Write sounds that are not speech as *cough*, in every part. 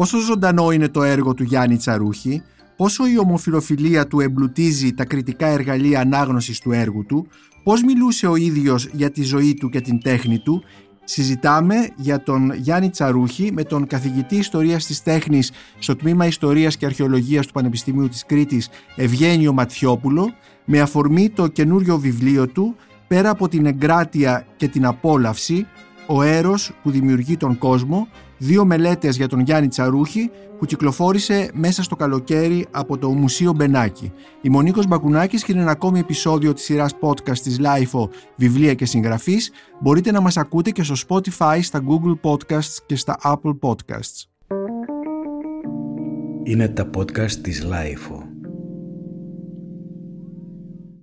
Πόσο ζωντανό είναι το έργο του Γιάννη Τσαρούχη, πόσο η ομοφιλοφιλία του εμπλουτίζει τα κριτικά εργαλεία ανάγνωσης του έργου του, πώς μιλούσε ο ίδιος για τη ζωή του και την τέχνη του; Συζητάμε για τον Γιάννη Τσαρούχη με τον καθηγητή Ιστορίας της Τέχνης στο Τμήμα Ιστορίας και Αρχαιολογίας του Πανεπιστημίου της Κρήτης Ευγένιο Ματιόπουλο με αφορμή το καινούριο βιβλίο του «Πέρα από την εγκράτεια και την απόλαυση ο έρος που δημιουργεί τον κόσμο, δύο μελέτες για τον Γιάννη Τσαρούχη που κυκλοφόρησε μέσα στο καλοκαίρι από το Μουσείο Μπενάκη. Η Μονίκος Μπακουνάκης και είναι ένα ακόμη επεισόδιο της σειράς podcast της LIFO «Βιβλία και συγγραφής». Μπορείτε να μας ακούτε και στο Spotify, στα Google Podcasts και στα Apple Podcasts. Είναι τα podcast της LIFO.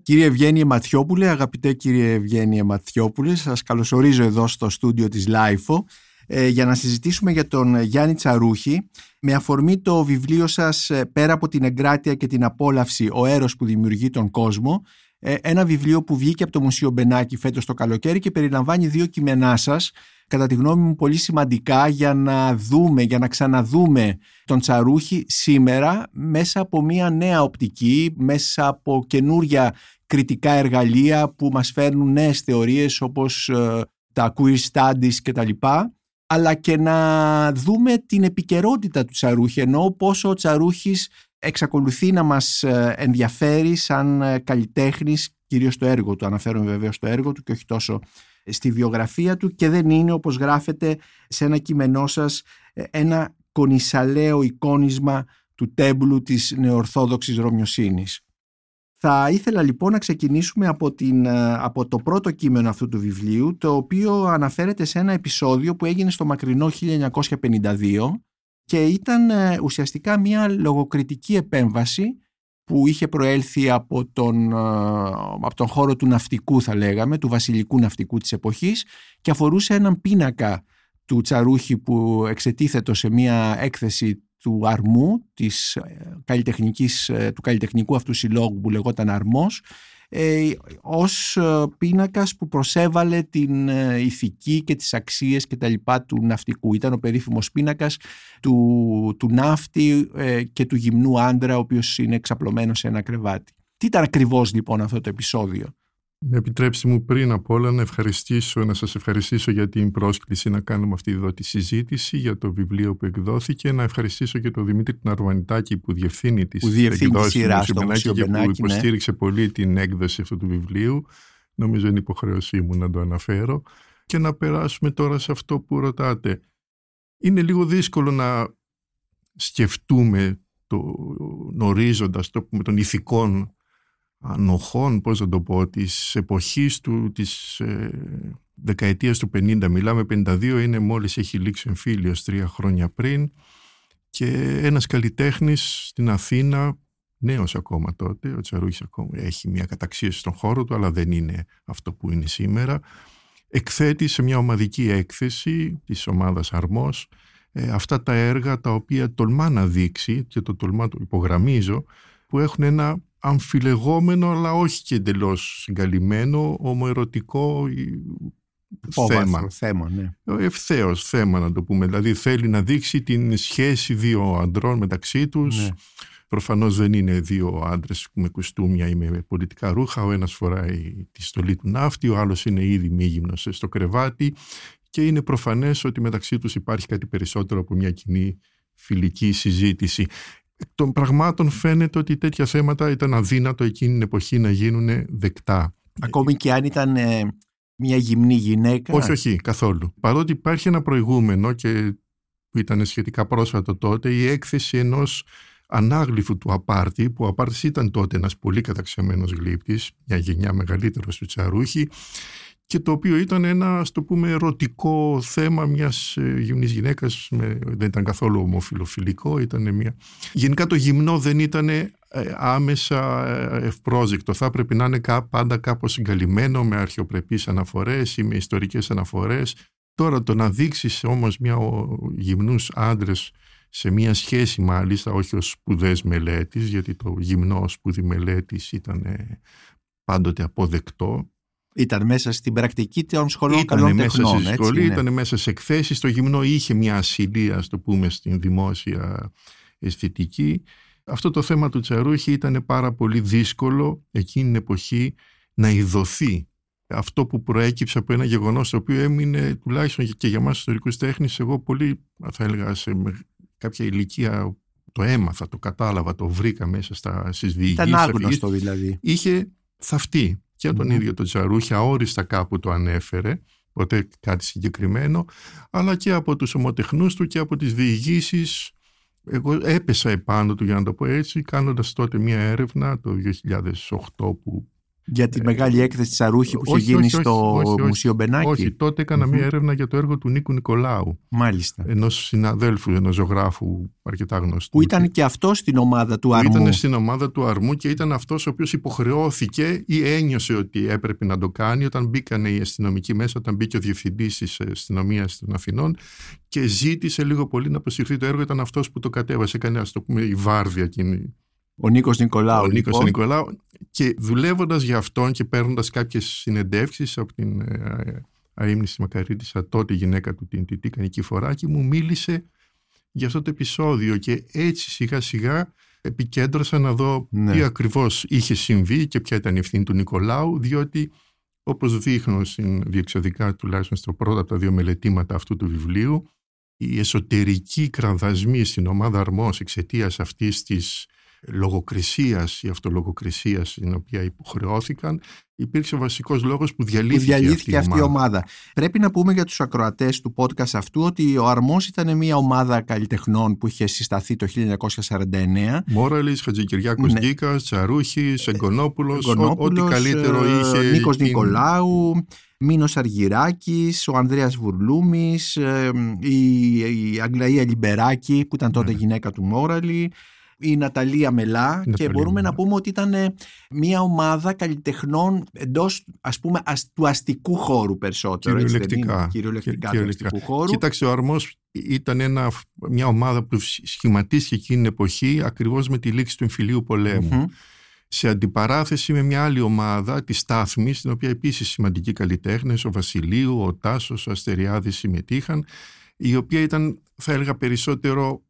Κύριε Ευγένιε Ματιόπουλε, αγαπητέ κύριε Ευγένιε Ματιόπουλε, σας καλωσορίζω εδώ στο στούντιο της LIFO ε, για να συζητήσουμε για τον Γιάννη Τσαρούχη με αφορμή το βιβλίο σας ε, «Πέρα από την εγκράτεια και την απόλαυση, ο έρος που δημιουργεί τον κόσμο» ε, ένα βιβλίο που βγήκε από το Μουσείο Μπενάκη φέτος το καλοκαίρι και περιλαμβάνει δύο κείμενά σας κατά τη γνώμη μου πολύ σημαντικά για να δούμε, για να ξαναδούμε τον Τσαρούχη σήμερα μέσα από μια νέα οπτική, μέσα από καινούρια κριτικά εργαλεία που μας φέρνουν νέες θεωρίες όπως ε, τα queer studies κτλ. Αλλά και να δούμε την επικαιρότητα του Τσαρούχη, ενώ πόσο ο Τσαρούχης εξακολουθεί να μας ε, ενδιαφέρει σαν ε, καλλιτέχνης, κυρίως στο έργο του, αναφέρομαι βέβαια στο έργο του και όχι τόσο στη βιογραφία του και δεν είναι όπως γράφεται σε ένα κείμενό σας ένα κονισαλαίο εικόνισμα του τέμπλου της νεορθόδοξης Ρωμιοσύνης. Θα ήθελα λοιπόν να ξεκινήσουμε από, την, ε, από το πρώτο κείμενο αυτού του βιβλίου, το οποίο αναφέρεται σε ένα επεισόδιο που έγινε στο μακρινό 1952 και ήταν ε, ουσιαστικά μια λογοκριτική επέμβαση που είχε προέλθει από τον, ε, από τον χώρο του ναυτικού θα λέγαμε, του βασιλικού ναυτικού της εποχής και αφορούσε έναν πίνακα του Τσαρούχη που εξετίθετο σε μια έκθεση του αρμού, της ε, καλλιτεχνικής, ε, του καλλιτεχνικού αυτού συλλόγου που λεγόταν αρμός, ε, ως ε, πίνακας που προσέβαλε την ηθική και τις αξίες και τα λοιπά του ναυτικού. Ήταν ο περίφημος πίνακας του, του ναύτη και του γυμνού άντρα ο οποίος είναι εξαπλωμένος σε ένα κρεβάτι. Τι ήταν ακριβώς λοιπόν αυτό το επεισόδιο; Επιτρέψτε μου πριν από όλα να ευχαριστήσω, να σας ευχαριστήσω για την πρόσκληση να κάνουμε αυτή εδώ τη συζήτηση για το βιβλίο που εκδόθηκε, να ευχαριστήσω και τον Δημήτρη Ναρβανιτάκη που διευθύνει τις εκδόσεις του Μουσίου και που ναι. υποστήριξε πολύ την έκδοση αυτού του βιβλίου. Νομίζω είναι υποχρέωσή μου να το αναφέρω. Και να περάσουμε τώρα σε αυτό που ρωτάτε. Είναι λίγο δύσκολο να σκεφτούμε το ορίζοντας το, με των ηθικών ανοχών, πώς να το πω, της εποχής του, της ε, δεκαετίας του 50. Μιλάμε 52, είναι μόλις έχει λήξει εμφύλιος τρία χρόνια πριν και ένας καλλιτέχνης στην Αθήνα, νέος ακόμα τότε, ο Τσαρούχης ακόμα έχει μια καταξίωση στον χώρο του, αλλά δεν είναι αυτό που είναι σήμερα, εκθέτει σε μια ομαδική έκθεση της ομάδας Αρμός ε, αυτά τα έργα τα οποία τολμά να δείξει και το τολμά το υπογραμμίζω που έχουν ένα αμφιλεγόμενο αλλά όχι και εντελώς συγκαλυμμένο ομοερωτικό θέμα. θέμα ναι. Ευθέως θέμα να το πούμε. Δηλαδή θέλει να δείξει την σχέση δύο αντρών μεταξύ τους. Ναι. Προφανώς δεν είναι δύο άντρες με κουστούμια ή με πολιτικά ρούχα. Ο ένας φοράει τη στολή του ναύτη, ο άλλος είναι ήδη μήγυμνος στο κρεβάτι και είναι προφανές ότι μεταξύ τους υπάρχει κάτι περισσότερο από μια κοινή φιλική συζήτηση των πραγμάτων φαίνεται ότι τέτοια θέματα ήταν αδύνατο εκείνη την εποχή να γίνουν δεκτά. Ακόμη και αν ήταν ε, μια γυμνή γυναίκα. Όχι, όχι, καθόλου. Παρότι υπάρχει ένα προηγούμενο και που ήταν σχετικά πρόσφατο τότε, η έκθεση ενός ανάγλυφου του Απάρτη, που ο Απάρτης ήταν τότε ένας πολύ καταξιωμένος γλύπτης, μια γενιά μεγαλύτερος του Τσαρούχη, και το οποίο ήταν ένα, ας το πούμε, ερωτικό θέμα μιας ε, γυμνής γυναίκας, με, δεν ήταν καθόλου ομοφιλοφιλικό, ήταν μια... Γενικά το γυμνό δεν ήταν ε, άμεσα ε, ευπρόζεκτο, θα πρέπει να είναι πάντα κάπως συγκαλυμμένο με αρχαιοπρεπείς αναφορές ή με ιστορικές αναφορές. Τώρα το να δείξεις όμως μια ο, γυμνούς άντρες σε μια σχέση μάλιστα, όχι ως σπουδές μελέτης, γιατί το γυμνό σπουδή μελέτης ήταν πάντοτε αποδεκτό, Ήταν μέσα στην πρακτική των σχολών ήταν καλών μέσα τεχνών. στη έτσι, σχολή, ναι. ήταν μέσα σε εκθέσεις. Το γυμνό είχε μια ασυλία, ας το πούμε, στην δημόσια αισθητική. Αυτό το θέμα του Τσαρούχη ήταν πάρα πολύ δύσκολο εκείνη την εποχή να ειδωθεί. Αυτό που προέκυψε από ένα γεγονός το οποίο έμεινε τουλάχιστον και για μας ιστορικούς τέχνης εγώ πολύ θα έλεγα σε με- κάποια ηλικία το έμαθα, το κατάλαβα, το βρήκα μέσα στα, στις διηγήσεις. Ήταν αφηγήσεις. άγνωστο δηλαδή. Είχε θαυτεί και τον Μμμ. ίδιο τον Τσαρούχη, αόριστα κάπου το ανέφερε, ποτέ κάτι συγκεκριμένο, αλλά και από τους ομοτεχνούς του και από τις διηγήσεις. Εγώ έπεσα επάνω του, για να το πω έτσι, κάνοντας τότε μία έρευνα το 2008 που Για τη μεγάλη έκθεση της Αρούχη που είχε όχι, γίνει όχι, όχι, στο όχι, όχι. Μουσείο Μπενάκη. όχι, τότε έκανα Μμμ. μία έρευνα για το έργο του Νίκου Νικολάου, Μάλιστα. ενός συναδέλφου, ενός ζωγράφου αρκετά γνωστού. Που ήταν και αυτός στην ομάδα του που Αρμού. ήταν στην ομάδα του Αρμού και ήταν αυτός ο οποίος υποχρεώθηκε ή ένιωσε ότι έπρεπε να το κάνει όταν μπήκαν οι αστυνομικοί μέσα, όταν μπήκε ο διευθυντής της αστυνομίας των Αθηνών και ζήτησε λίγο πολύ να αποσυρθεί το έργο. Ήταν αυτός που το κατέβασε, έκανε ας το πούμε η βάρδια εκείνη. Ο Νίκος Νικολάου. ο Νίκος λοιπόν. Νικολάου και δουλεύοντας για αυτόν και παίρνοντας κάποιες συνεντεύξεις από την ε, αείμνηστη Μακαρίτησα τότε γυναίκα του την Τιτή Κανική Φοράκη μου μίλησε για αυτό το επεισόδιο και έτσι σιγά σιγά επικέντρωσα να δω Ναι. τι ακριβώς είχε συμβεί και ποια ήταν η ευθύνη του Νικολάου διότι όπως δείχνω στην διεξοδικά τουλάχιστον στο πρώτο από τα δύο μελετήματα αυτού του βιβλίου οι εσωτερικοί κραδασμοί στην ομάδα Αρμός εξαιτίας αυτής της λογοκρισίας ή αυτολογοκρισίας στην οποία υποχρεώθηκαν υπήρξε ο βασικός λόγος που που διαλύθηκε, διαλύθηκε αυτή, αυτή η ομάδα. Πρέπει να πούμε για τους ακροατές του podcast αυτού ότι ο Αρμός ήταν μια ομάδα καλλιτεχνών που είχε συσταθεί το 1949 Μόραλης, Χατζικυριάκος Ναι. Γκίκας, Τσαρούχης, Εγκονόπουλος, ό- ό,τι Γκονόπουλος, καλύτερο ε, είχε. Νίκος εκείνη. Νικολάου, Μίνος Αργυράκης, ο Ανδρέας Βουρλούμης, ε, η, η Αγγλαία Λιμπεράκη που ήταν τότε Ναι. γυναίκα του Μόραλη, η Ναταλία Μελά και Ναταλία μπορούμε Μελά. να πούμε ότι ήταν ε, μια ομάδα καλλιτεχνών εντός ας πούμε ασ- του αστικού χώρου περισσότερο. έτσι δεν είναι; Κυριολεκτικά. Κυριολεκτικά του Κυριολεκτικά. αστικού χώρου. Κοίταξε, ο Αρμός ήταν ένα, μια ομάδα που σχηματίστηκε εκείνη την εποχή ακριβώς με τη λήξη του εμφυλίου πολέμου. Μμμ. σε αντιπαράθεση με μια άλλη ομάδα, τη Στάθμη, στην οποία επίσης σημαντικοί καλλιτέχνες, ο Βασιλείου, ο Τάσος, ο Αστεριάδης συμμετείχαν, η οποία ήταν, θα έλεγα, περισσότερο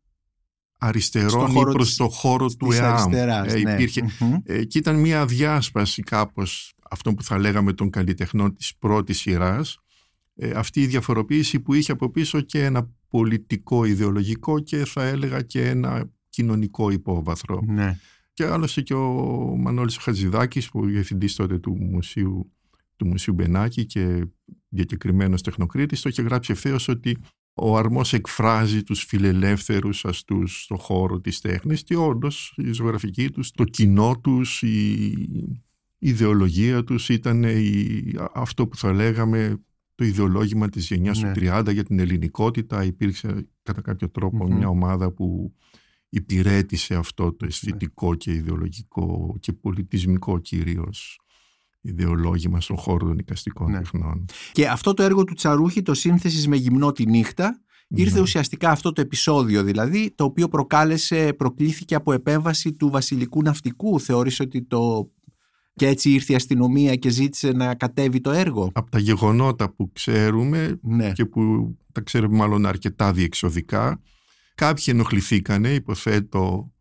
αριστερών Στο ή χώρο προς της- το χώρο του Της ΕΑΜ. αριστεράς, Ε, ναι. υπήρχε, Μμμ. ε, και ήταν μια διάσπαση κάπως αυτό που θα λέγαμε των καλλιτεχνών της πρώτης σειράς. Ε, αυτή η διαφοροποίηση που είχε από πίσω και ένα πολιτικό ιδεολογικό και θα έλεγα και ένα κοινωνικό υπόβαθρο. Ναι. Και άλλωστε και ο Μανώλης Χατζηδάκης που διευθυντής τότε του Μουσείου, του Μουσείου Μπενάκη και διακεκριμένος τεχνοκρίτης το είχε γράψει ευθέως ότι ο Αρμός εκφράζει τους φιλελεύθερους αστούς στον χώρο της τέχνης και όντως η ζωγραφική τους, το κοινό τους, η ιδεολογία τους ήταν η, αυτό που θα λέγαμε το ιδεολόγημα της γενιάς Ναι. του 30 για την ελληνικότητα. Υπήρξε κατά κάποιο τρόπο Μμμ. μια ομάδα που υπηρέτησε αυτό το αισθητικό και ιδεολογικό και πολιτισμικό κυρίως ιδεολόγημα στον χώρο των οικαστικών Ναι. τεχνών. Και αυτό το έργο του Τσαρούχη, το σύνθεσης με γυμνό τη νύχτα, ήρθε Ναι. ουσιαστικά αυτό το επεισόδιο δηλαδή, το οποίο προκάλεσε, προκλήθηκε από επέμβαση του βασιλικού ναυτικού. Θεώρησε ότι το... Και έτσι ήρθε η αστυνομία και ζήτησε να κατέβει το έργο. Από τα γεγονότα που ξέρουμε Ναι. και που τα ξέρουμε μάλλον αρκετά διεξοδικά, κάποιοι ενοχληθήκανε, υποθέτω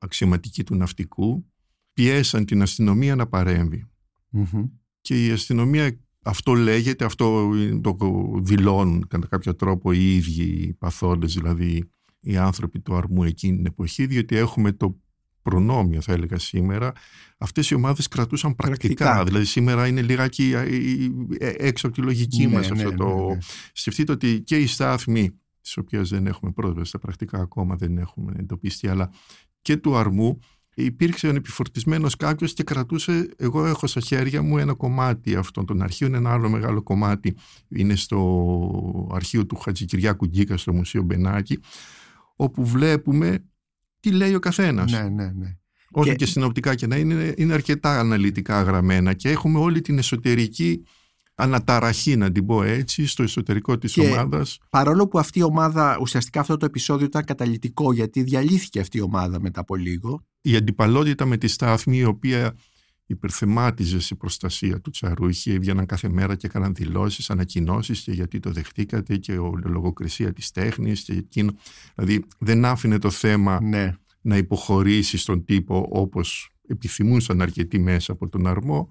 αξιωματικοί του ναυτικού, πιέσαν την αστυνομία να παρέμβει. Μμμ. Και η αστυνομία, αυτό λέγεται, αυτό το δηλώνουν κατά κάποιο τρόπο οι ίδιοι οι παθόντες, δηλαδή οι άνθρωποι του αρμού εκείνη την εποχή, διότι έχουμε το προνόμιο θα έλεγα σήμερα, αυτές οι ομάδες κρατούσαν πρακτικά. Πρακτικά. Δηλαδή σήμερα είναι λιγάκι ε, ε, έξω από τη λογική Ναι, μας ναι, αυτό ναι, το... ναι. Σκεφτείτε ότι και οι στάθμοι, τις οποίες δεν έχουμε πρόσβαση, τα πρακτικά ακόμα δεν έχουμε εντοπιστεί, αλλά και του αρμού, υπήρξε επιφορτισμένος κάποιος και κρατούσε, εγώ έχω στα χέρια μου ένα κομμάτι αυτών των αρχείων, ένα άλλο μεγάλο κομμάτι είναι στο αρχείο του Χατζικυριάκου Γκίκα στο Μουσείο Μπενάκη, όπου βλέπουμε τι λέει ο καθένας. Ναι, ναι, ναι. Όσο Και- και, συνοπτικά και να είναι, είναι αρκετά αναλυτικά γραμμένα και έχουμε όλη την εσωτερική αναταραχή, να την πω έτσι, στο εσωτερικό της Και- ομάδας. Παρόλο που αυτή η ομάδα, ουσιαστικά αυτό το επεισόδιο ήταν καταλητικό γιατί διαλύθηκε αυτή η ομάδα μετά από λίγο. Η αντιπαλότητα με τη στάθμη, η οποία υπερθεμάτιζε σε προστασία του Τσαρούχη, έβγαιναν κάθε μέρα και έκαναν δηλώσεις, ανακοινώσεις και γιατί το δεχτήκατε και ο λογοκρισία της τέχνης και εκείνο. Δηλαδή δεν άφηνε το θέμα Ναι. να υποχωρήσει στον τύπο όπως επιθυμούσαν αρκετοί μέσα από τον αρμό.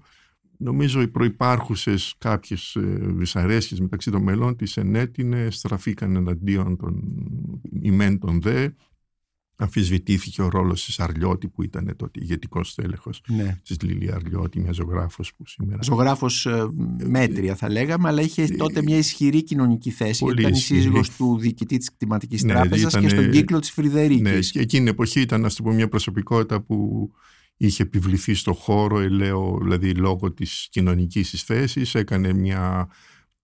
Νομίζω οι προϋπάρχουσες κάποιες ε, δυσαρέσκειες μεταξύ των μελών της ενέτεινε, στραφήκαν εναντίον των ημέν των δε. Αμφισβητήθηκε ο ρόλος της Αρλιώτη που ήταν τότε ηγετικός τέλεχος ναι. της Λίλια Αρλιώτη, μια ζωγράφος που σήμερα... Ζωγράφος ε, μέτρια θα λέγαμε, αλλά είχε τότε μια ισχυρή κοινωνική θέση. Πολύ γιατί ήταν η ισχυρή. σύζυγος του διοικητή της κτηματικής Ναι, τράπεζας και ήταν, στον ε, κύκλο της Φρυδερίκης. Ναι, και εκείνη την εποχή ήταν ας το πω, μια προσωπικότητα που είχε επιβληθεί στο χώρο, ε, λέω, δηλαδή λόγω της κοινωνικής της θέσης, έκανε μια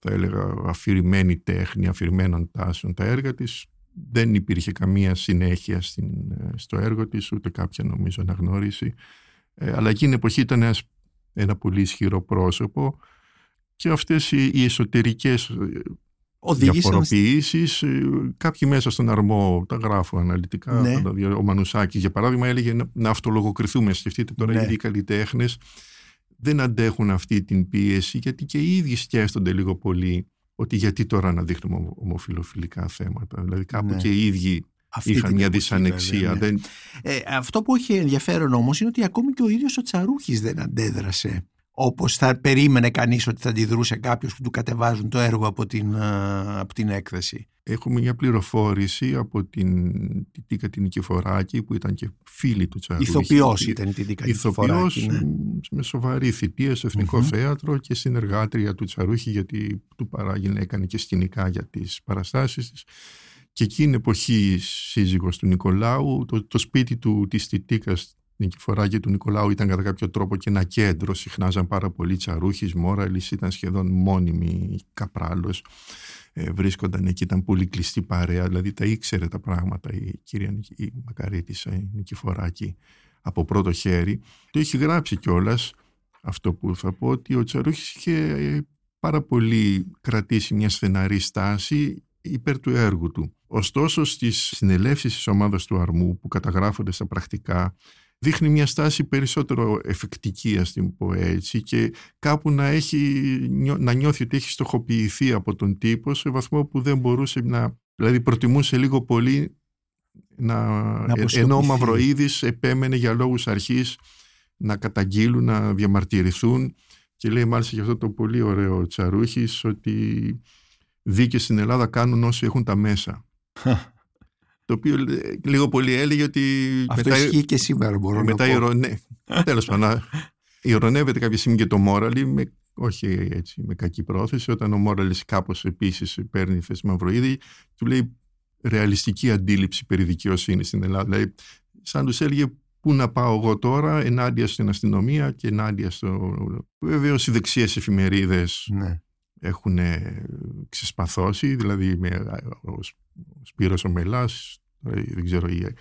θα έλεγα αφηρημένη τέχνη, αφηρημένων τάσεων τα έργα της. Δεν υπήρχε καμία συνέχεια στην, ε, στο έργο της, ούτε κάποια νομίζω αναγνώριση. Ε, αλλά εκείνη την εποχή ήταν ένας, ένα πολύ ισχυρό πρόσωπο και αυτές οι, οι εσωτερικές ε, Οδήγησαν διαφοροποιήσεις. ε, Κάποιοι μέσα στον αρμό τα γράφω αναλυτικά. Ναι. θα τα δει- Ο Μανουσάκης, για παράδειγμα, έλεγε να, να αυτολογοκριθούμε. Σκεφτείτε τώρα, Ναι. ήδη οι καλλιτέχνες δεν αντέχουν αυτή την πίεση, γιατί και οι ίδιοι σκέφτονται λίγο πολύ ότι γιατί τώρα να δείχνουμε ομο- ομοφιλοφιλικά θέματα. Δηλαδή, κάπου Ναι. και οι ίδιοι αυτή είχαν την μια εποχή, δυσανεξία. βέβαια, ναι. Δεν, Ε, αυτό που έχει ενδιαφέρον όμως είναι ότι ακόμη και ο ίδιος ο Τσαρούχης δεν αντέδρασε όπως θα περίμενε κανείς ότι θα αντιδρούσε κάποιος που του κατεβάζουν το έργο από την, ε, από την έκθεση. Έχουμε μια πληροφόρηση από την την Τίκα την Νικηφοράκη που ήταν και φίλη του Τσαρούχη. Ηθοποιός ήταν η Τίκα Ηθοποιός Νικηφοράκη, ναι. με σοβαρή θητεία στο Εθνικό Μμμ. Θέατρο και συνεργάτρια του Τσαρούχη γιατί του παράγει έκανε και σκηνικά για τις παραστάσεις της. Και εκείνη την εποχή σύζυγος του Νικολάου, το, το σπίτι του της Τιτίκας Νικηφοράκη του Νικολάου ήταν κατά κάποιο τρόπο και ένα κέντρο. Συχνάζαν πάρα πολύ τσαρούχης, Μόραλης, ήταν σχεδόν μόνιμη καπράλος. Ε, βρίσκονταν εκεί, ήταν πολύ κλειστή παρέα, δηλαδή τα ήξερε τα πράγματα η κυρία Νικη- η Μακαρίτησα, η Νικηφοράκη από πρώτο χέρι. Το έχει γράψει κιόλας αυτό που θα πω ότι ο Τσαρούχης είχε ε, πάρα πολύ κρατήσει μια στεναρή στάση υπέρ του έργου του. Ωστόσο στις συνελεύσεις της ομάδας του Αρμού που καταγράφονται στα πρακτικά δείχνει μια στάση περισσότερο εφεκτική ας την πω έτσι και κάπου να, έχει, νιώ- να νιώθει ότι έχει στοχοποιηθεί από τον τύπο σε βαθμό που δεν μπορούσε να δηλαδή προτιμούσε λίγο πολύ να, Να ε- ενώ ο αποσιωπηθεί. Μαυροίδης επέμενε για λόγους αρχής να καταγγείλουν, να διαμαρτυρηθούν και λέει μάλιστα για αυτό το πολύ ωραίο Τσαρούχης ότι δίκες στην Ελλάδα κάνουν όσοι έχουν τα μέσα. Το οποίο ε, λίγο πολύ έλεγε ότι Αυτό μετά, ισχύει και σήμερα μπορώ μετά να πω. ηρωνε... *laughs* τέλος πάντων να- ηρωνεύεται κάποια στιγμή και το Μόραλι με, όχι έτσι με κακή πρόθεση όταν ο Μόραλης κάπως επίσης παίρνει θέση Μαυροίδη του λέει ρεαλιστική αντίληψη περί δικαιοσύνης στην Ελλάδα δηλαδή σαν τους έλεγε πού να πάω εγώ τώρα ενάντια στην αστυνομία και ενάντια στο... Βεβαίω οι δεξιές εφημερίδες Ναι. έχουν ε, ξεσπαθώσει, δηλαδή με, ο Σ- ο Σπύρος ο Μελάς, ε, δεν ξέρω η-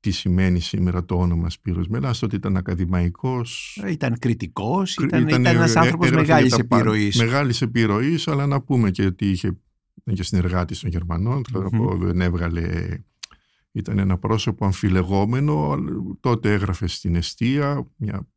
τι σημαίνει σήμερα το όνομα Σπύρος Μελάς, τότε ήταν ακαδημαϊκός. Ε, Ήταν κριτικός, κρι- ήταν, ήταν, ε, ένας άνθρωπος έγραφε μεγάλης για τα πάντα. επιρροής. Μεγάλης επιρροής, αλλά να πούμε και ότι είχε, ήταν και συνεργάτης των Γερμανών, θέλω να Μμμ. πω, δεν έβγαλε... Ήταν ένα πρόσωπο αμφιλεγόμενο, αλλά τότε έγραφε στην Εστία, μια,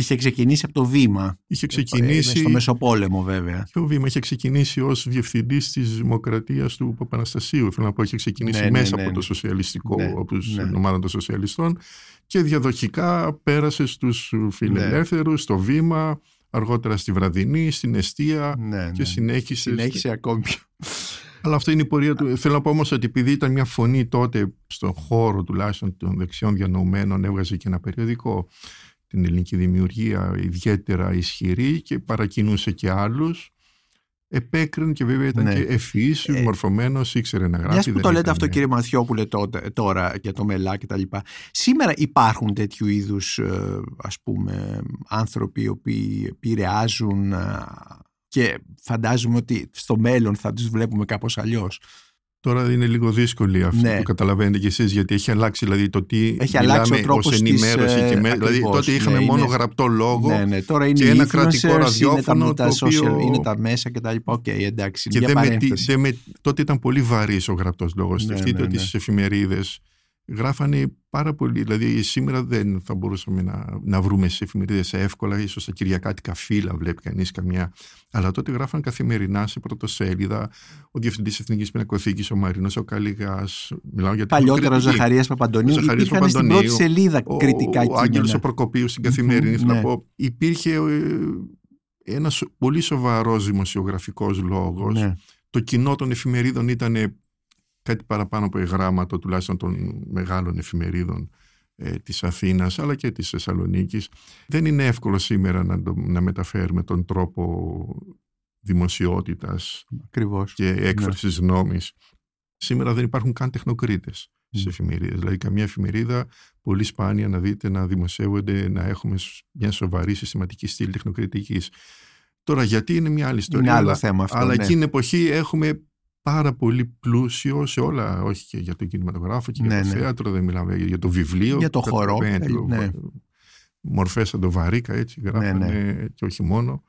Είχε ξεκινήσει από το βήμα. είχε Ε, ξεκινήσει... Στο Μεσοπόλεμο βέβαια. Και ο Βήμα είχε ξεκινήσει ως διευθυντής της Δημοκρατίας του Παπαναστασίου. Θέλω να πω, είχε ξεκινήσει Ναι, ναι, μέσα ναι, από ναι. το σοσιαλιστικό, Ναι, από τους- ναι. την ομάδα των σοσιαλιστών και διαδοχικά πέρασε στους φιλελεύθερους, στο Βήμα, αργότερα στη Βραδινή, στην Εστία Ναι, και ναι. συνέχισε. Συνέχισε ακόμη πιο. Αλλά αυτό είναι η πορεία του. Θέλω να πω όμως ότι επειδή ήταν μια φωνή τότε στον χώρο τουλάχιστον των δεξιών διανοουμένων, έβγαζε και ένα περιοδικό την ελληνική δημιουργία ιδιαίτερα ισχυρή και παρακινούσε και άλλους επέκρινε και βέβαια ήταν Ναι. και ευφυής, Ε, μορφωμένος, ήξερε να γράφει. Μιας που δεν το λέτε ήταν- αυτό κύριε Μαθιόπουλε τότε, τώρα για το μελά και τα λοιπά. Σήμερα υπάρχουν τέτοιου είδους ε, ας πούμε άνθρωποι οι οποίοι επηρεάζουν ε, και φαντάζομαι ότι στο μέλλον θα τους βλέπουμε κάπως αλλιώς; Τώρα είναι λίγο δύσκολη αυτό Ναι. που καταλαβαίνετε κι εσείς γιατί έχει αλλάξει δηλαδή το τι Έχει αλλάξει ο μιλάμε τρόπος ως της, ενημέρωση ε, και με, δηλαδή ακριβώς. τότε είχαμε Ναι, μόνο είναι- γραπτό λόγο Ναι, ναι, τώρα είναι και οι ένα influencers, κρατικό είναι ραδιόφωνο τα, τα το οποίο- social, είναι τα μέσα και τα λοιπά. Οκ, εντάξει, και είναι δεν μια με, τι- παρένθεση. δεν με, τότε ήταν πολύ βαρύς ο γραπτός λόγος. Ναι, Σκεφτείτε ναι, ότι ναι. στις εφημερίδες γράφανε πάρα πολύ. Δηλαδή, σήμερα δεν θα μπορούσαμε να, να βρούμε σε εφημερίδες εύκολα, ίσως στα κυριακάτικα φύλλα, βλέπει κανείς καμιά. Αλλά τότε γράφαν καθημερινά σε πρωτοσέλιδα ο Διευθυντής Εθνικής Πινακοθήκης, ο Μαρίνο, ο Καλλιγά. Παλιότερα ο Ζαχαρίας Παπαντονίου. Ζαχαρίας Υπήρχαν Παπαντονίου, στην πρώτη σελίδα κριτικά ο, Ο Άγγελος ο Προκοπίους στην καθημερινή. Mm-hmm, ναι. πω, υπήρχε ε, ένας πολύ σοβαρός δημοσιογραφικός λόγος. Ναι. Το κοινό των εφημερίδων ήταν κάτι παραπάνω από γράμματο τουλάχιστον των μεγάλων εφημερίδων ε, της Αθήνας αλλά και της Θεσσαλονίκης. Δεν είναι εύκολο σήμερα να, να μεταφέρουμε τον τρόπο δημοσιότητας Ακριβώς. και έκφρασης ναι. νόμης. Σήμερα δεν υπάρχουν καν τεχνοκρίτες mm. σε εφημερίδες. Δηλαδή καμία εφημερίδα πολύ σπάνια να δείτε να δημοσιεύονται, να έχουμε μια σοβαρή συστηματική στήλη τεχνοκριτικής. Τώρα γιατί είναι μια άλλη ιστορία. Είναι άλλο θέμα αυτό. Αλλά ναι. εκείνη την εποχή έχουμε πάρα πολύ πλούσιο σε όλα, όχι και για το κινηματογράφο και για ναι, το ναι. θέατρο, δεν μιλάμε για το βιβλίο. Για το χορό. Ναι. Μορφές σαν το Βαρίκα, έτσι ναι, γράφανε ναι. και όχι μόνο.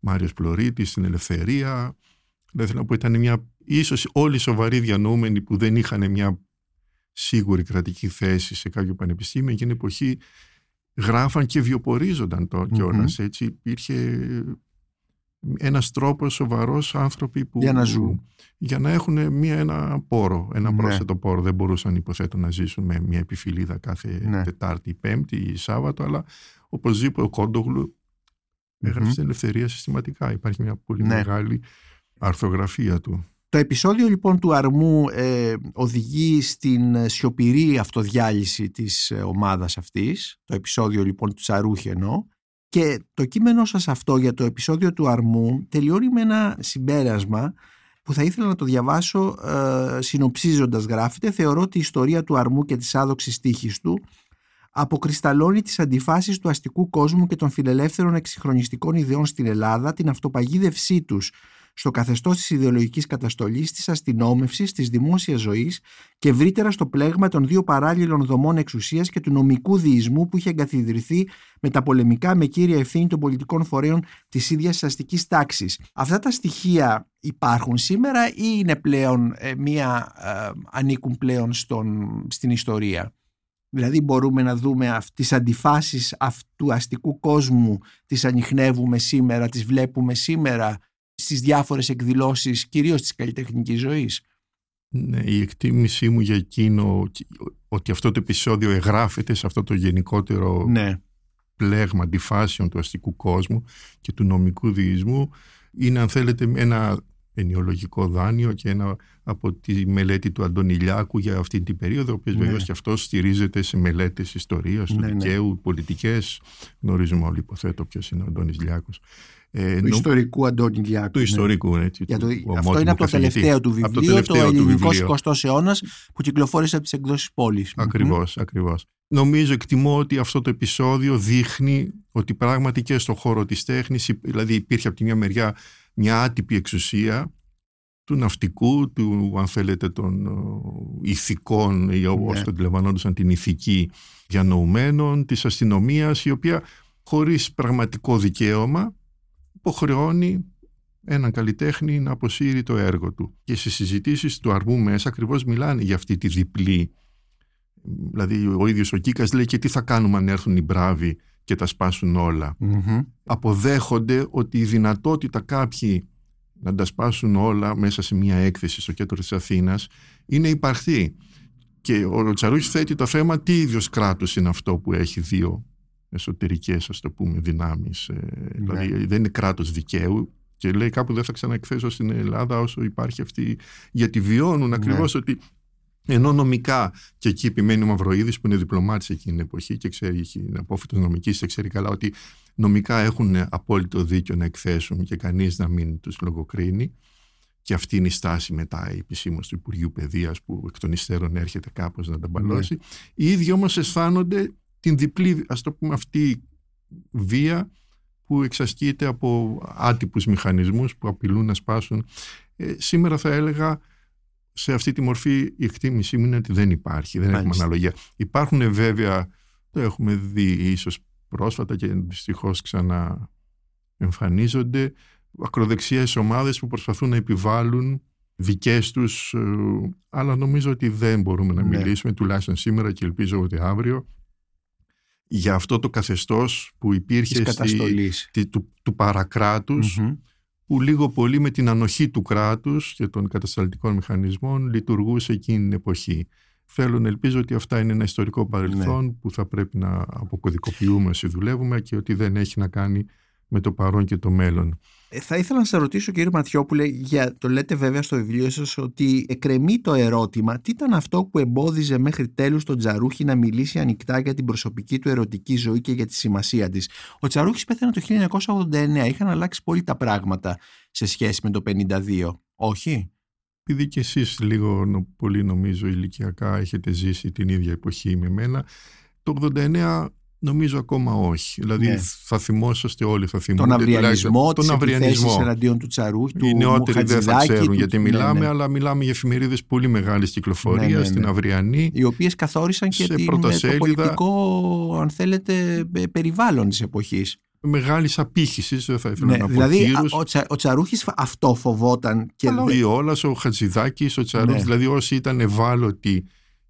Μάριος Πλωρίτης στην Ελευθερία. Δεν θέλω να πω, ήταν μια, ίσως όλοι οι σοβαροί διανοούμενοι που δεν είχαν μια σίγουρη κρατική θέση σε κάποιο πανεπιστήμιο, εκείνη την εποχή γράφαν και βιοπορίζονταν το κιόλας, έτσι. Υπήρχε ένας τρόπος σοβαρός άνθρωποι που... Για να ζουν. Για να έχουν μία, ένα πόρο, ένα ναι. πρόσθετο πόρο. Δεν μπορούσαν υποθέτω να ζήσουν με μια επιφυλίδα κάθε ναι. Τετάρτη, Πέμπτη ή Σάββατο, αλλά οπωσδήποτε ο Κόντογλου έγραψε την ελευθερία συστηματικά. Υπάρχει μια πολύ ναι. μεγάλη αρθογραφία του. Το επεισόδιο λοιπόν του Αρμού ε, οδηγεί στην σιωπηρή αυτοδιάλυση της ε, ομάδας αυτής, το επεισόδιο λοιπόν του Τσαρούχη εννοώ, και το κείμενό σας αυτό για το επεισόδιο του Αρμού τελειώνει με ένα συμπέρασμα που θα ήθελα να το διαβάσω ε, συνοψίζοντας. Γράφεται «Θεωρώ ότι η ιστορία του Αρμού και της άδοξης τύχης του αποκρισταλώνει τις αντιφάσεις του αστικού κόσμου και των φιλελεύθερων εξυγχρονιστικών ιδεών στην Ελλάδα, την αυτοπαγίδευσή τους στο καθεστώς της ιδεολογικής καταστολής, της αστυνόμευσης, της δημόσιας ζωής και ευρύτερα στο πλέγμα των δύο παράλληλων δομών εξουσίας και του νομικού διεισμού που είχε εγκαθιδρυθεί με τα πολεμικά με κύρια ευθύνη των πολιτικών φορέων της ίδιας αστικής τάξης. Αυτά τα στοιχεία υπάρχουν σήμερα ή είναι πλέον ε, μία, ε, ανήκουν πλέον στον, στην ιστορία; Δηλαδή μπορούμε να δούμε τις αντιφάσεις αυτού αστικού κόσμου, τις ανοιχνεύουμε σήμερα, τις βλέπουμε σήμερα; Στις διάφορες εκδηλώσεις κυρίως της καλλιτεχνικής ζωής; Ναι, η εκτίμησή μου για εκείνο ότι αυτό το επεισόδιο εγγράφεται σε αυτό το γενικότερο ναι. πλέγμα αντιφάσεων του αστικού κόσμου και του νομικού διεισμού είναι αν θέλετε ένα ενιολογικό δάνειο και ένα από τη μελέτη του Αντωνιλιάκου για αυτή την περίοδο, ο οποίος ναι. βεβαίως και αυτός στηρίζεται σε μελέτες ιστορίας, του ναι, ναι. δικαίου, ναι. πολιτικές. Γνωρίζουμε όλοι υποθέτω ποιος είναι ο Αντώνης Λιάκος. Ε, του ιστορικού Αντώνη Διάκου. Του ναι. ιστορικού, έτσι. Για το, αυτό είναι από το τελευταίο του βιβλίο, το, τελευταίο το ελληνικός 20ο αιώνας που κυκλοφόρησε από τις εκδόσεις πόλης. Ακριβώς, ακριβώς. Νομίζω, εκτιμώ ότι αυτό το επεισόδιο δείχνει ότι πράγματι και στον χώρο της τέχνης, δηλαδή υπήρχε από τη μια μεριά μια άτυπη εξουσία του ναυτικού, του αν θέλετε των ηθικών ή όπως ναι. το αντιλαμβανόντουσαν την ηθική διανοουμένων, της αστυνομίας η οποία χωρίς πραγματικό δικαίωμα υποχρεώνει έναν καλλιτέχνη να αποσύρει το έργο του. Και στις συζητήσεις του Αρμού μέσα ακριβώς μιλάνε για αυτή τη διπλή. Δηλαδή ο ίδιος ο Κίκας λέει και τι θα κάνουμε αν έρθουν οι μπράβοι και τα σπάσουν Αποδέχονται ότι η δυνατότητα κάποιοι να τα σπάσουν όλα μέσα σε μια έκθεση στο κέντρο της Αθήνας είναι υπαρχή. Και ο Τσαρούχης θέτει το θέμα τι ίδιος κράτος είναι αυτό που έχει δύο εσωτερικές ας το πούμε δυνάμεις ε, ναι. δηλαδή δεν είναι κράτος δικαίου και λέει κάπου δεν θα ξαναεκθέσω στην Ελλάδα όσο υπάρχει αυτή γιατί βιώνουν ακριβώς ναι. ότι ενώ νομικά, και εκεί επιμένει ο Μαυροίδης, που είναι διπλωμάτης εκείνη την εποχή και ξέρει, είναι απόφυτο νομικής και ξέρει καλά ότι νομικά έχουν απόλυτο δίκιο να εκθέσουν και κανείς να μην τους λογοκρίνει. Και αυτή είναι η στάση μετά η επισήμως του Υπουργείου Παιδείας, που εκ των υστέρων έρχεται κάπως να τα μπαλώσει. Ναι. Οι ίδιοι όμως αισθάνονται την διπλή, ας το πούμε αυτή, βία που εξασκείται από άτυπους μηχανισμούς που απειλούν να σπάσουν. Ε, σήμερα θα έλεγα σε αυτή τη μορφή η εκτίμησή μου είναι ότι δεν υπάρχει, δεν έχουμε αναλογία. Υπάρχουν βέβαια, το έχουμε δει ίσως πρόσφατα και δυστυχώς ξανά εμφανίζονται ακροδεξιές ομάδες που προσπαθούν να επιβάλλουν δικές τους, ε, αλλά νομίζω ότι δεν μπορούμε να Ναι. μιλήσουμε, τουλάχιστον σήμερα και ελπίζω ότι αύριο, για αυτό το καθεστώς που Της υπήρχε στη, καταστολής. τη- του, του παρακράτους, Μμμ. που λίγο πολύ με την ανοχή του κράτους και των κατασταλτικών μηχανισμών λειτουργούσε εκείνη την εποχή. Θέλω να ελπίζω ότι αυτά είναι ένα ιστορικό παρελθόν Ναι. που θα πρέπει να αποκωδικοποιούμε όσοι δουλεύουμε και ότι δεν έχει να κάνει με το παρόν και το μέλλον. Ε, Θα ήθελα να σα ρωτήσω κύριε Ματιόπουλε, για, το λέτε βέβαια στο βιβλίο σας ότι εκρεμεί το ερώτημα τι ήταν αυτό που εμπόδιζε μέχρι τέλους τον Τζαρούχη να μιλήσει ανοιχτά για την προσωπική του ερωτική ζωή και για τη σημασία της; Ο Τζαρούχης πέθανε το 1989, είχαν αλλάξει πολύ τα πράγματα σε σχέση με το 52, όχι; Επειδή και εσείς λίγο νο- πολύ νομίζω ηλικιακά έχετε ζήσει την ίδια εποχή με μένα, το 89 νομίζω ακόμα όχι. Δηλαδή Ναι. θα θυμόσαστε όλοι, θα θυμούνται. Τον τουλάχιστον αυριανισμό, τις τον επιθέσεις αυριανισμό. εναντίον του Τσαρούχη, του Οι νεότεροι δεν θα Χατζηδάκη, ξέρουν του- γιατί ναι, μιλάμε, ναι. αλλά μιλάμε για εφημερίδες πολύ μεγάλης κυκλοφορίας, Ναι, ναι, ναι. στην Αυριανή. οι οποίες καθόρισαν και σε την, το πρωτοσέλιδα. πολιτικό, αν θέλετε, ε, περιβάλλον της εποχής. Μεγάλης απήχησης, δεν θα ήθελα Ναι, να πω δηλαδή κύρους. α, ο, Τσα, ο Τσαρούχης φα- αυτό φοβόταν και Αλλά ο δε- Ιώλας, ο Χατζηδάκης, ο Τσαρούχης, Ναι. δηλαδή όσοι ήταν ευάλωτοι